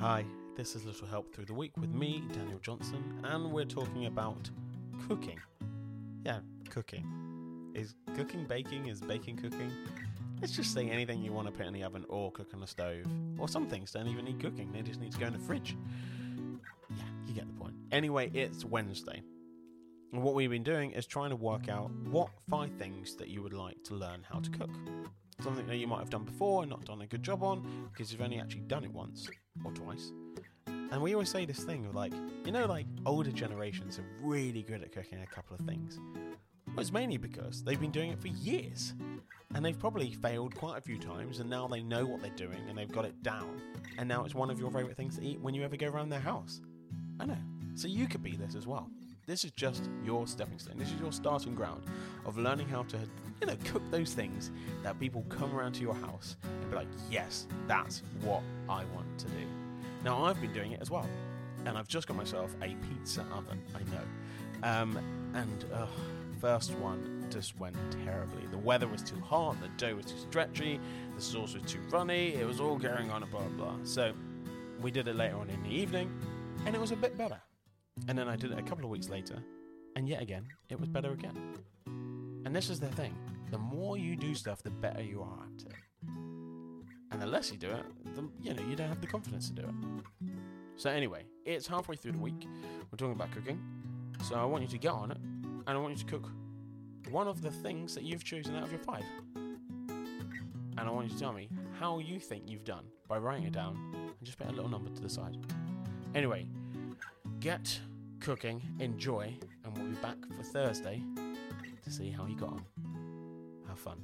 Hi, this is Little Help Through the Week with me, Daniel Johnson, and we're talking about cooking. Yeah, cooking. Is cooking baking? Is baking cooking? Let's just say anything you want to put in the oven or cook on the stove. Or some things don't even need cooking, they just need to go in the fridge. Yeah, you get the point. Anyway, it's Wednesday. And what we've been doing is trying to work out what five things that you would like to learn how to cook something that you might have done before and not done a good job on because you've only actually done it once or twice. And we always say this thing of like, you know, like older generations are really good at cooking a couple of things. Well, it's mainly because they've been doing it for years. And they've probably failed quite a few times, and now they know what they're doing and they've got it down. And now it's one of your favourite things to eat when you ever go around their house. I know. So you could be this as well. This is just your stepping stone. This is your starting ground of learning how to, you know, cook those things that people come around to your house and be like, yes, that's what I want to do. Now, I've been doing it as well. And I've just got myself a pizza oven, I know. Um, and uh, first one just went terribly. The weather was too hot, the dough was too stretchy, the sauce was too runny, it was all going on and blah, blah, blah. So we did it later on in the evening, and it was a bit better. And then I did it a couple of weeks later, and yet again, it was better again. And this is the thing the more you do stuff, the better you are at it. And the less you do it, the, you know, you don't have the confidence to do it. So, anyway, it's halfway through the week. We're talking about cooking. So, I want you to get on it, and I want you to cook one of the things that you've chosen out of your five. And I want you to tell me how you think you've done by writing it down and just put a little number to the side. Anyway, get cooking, enjoy, and we'll be back for Thursday to see how you got on. Have fun.